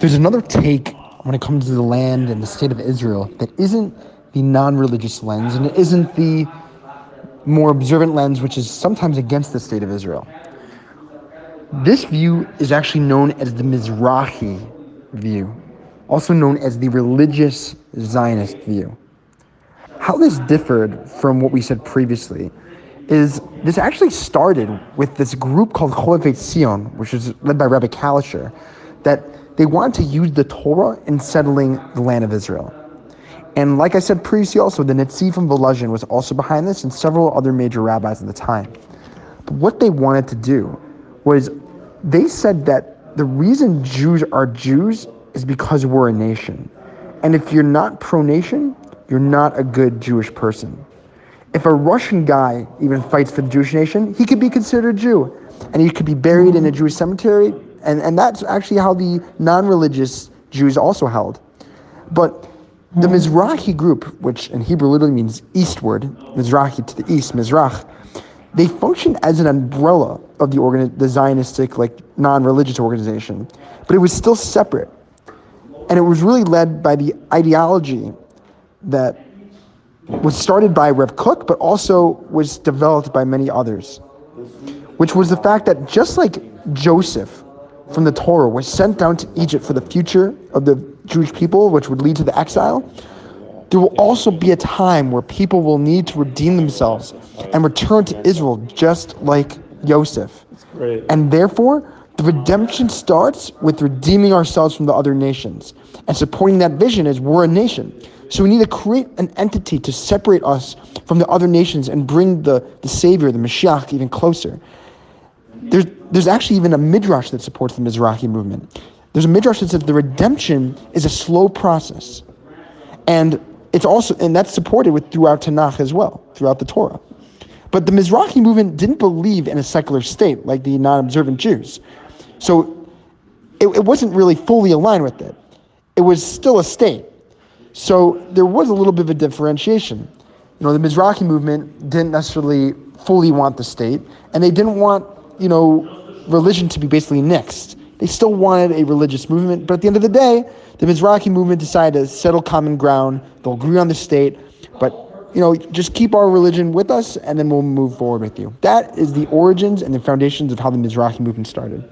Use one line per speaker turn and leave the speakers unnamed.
there's another take when it comes to the land and the state of Israel that isn't the non-religious lens and it isn't the more observant lens, which is sometimes against the state of Israel. This view is actually known as the Mizrachi view, also known as the religious Zionist view. How this differed from what we said previously is this actually started with this group called Chovevei Zion, which is led by Rabbi Kalisher, that they wanted to use the Torah in settling the land of Israel. And like I said previously, also the Netziv from Volozhin was also behind this, and several other major rabbis at the time. But what they wanted to do was they said that the reason Jews are Jews is because we're a nation. And if you're not pro nation, you're not a good Jewish person. If a Russian guy even fights for the Jewish nation, he could be considered a Jew. And he could be buried in a Jewish cemetery. And, and that's actually how the non religious Jews also held. But the Mizrachi group, which in Hebrew literally means eastward, Mizrachi to the east, Mizrach, they functioned as an umbrella of the, organ- the Zionistic, like non-religious organization, but it was still separate, and it was really led by the ideology that was started by Reb Kook, but also was developed by many others, which was the fact that just like Joseph from the Torah was sent down to Egypt for the future of the Jewish people, which would lead to the exile, there will also be a time where people will need to redeem themselves and return to Israel just like Joseph. And therefore, the redemption starts with redeeming ourselves from the other nations. And supporting that vision is we're a nation. So we need to create an entity to separate us from the other nations and bring the, the Savior, the Mashiach, even closer. There's, there's actually even a midrash that supports the Mizrachi movement. There's a midrash that says the redemption is a slow process. And it's also and that's supported with throughout Tanakh as well, throughout the Torah. But the Mizrachi movement didn't believe in a secular state like the non-observant Jews. So it, it wasn't really fully aligned with it. It was still a state. So there was a little bit of a differentiation. You know, the Mizrachi movement didn't necessarily fully want the state, and they didn't want, you know, religion to be basically nixed. They still wanted a religious movement, but at the end of the day, the Mizrachi movement decided to settle common ground. They'll agree on the state, but you know, just keep our religion with us, and then we'll move forward with you. That is the origins and the foundations of how the Mizrachi movement started.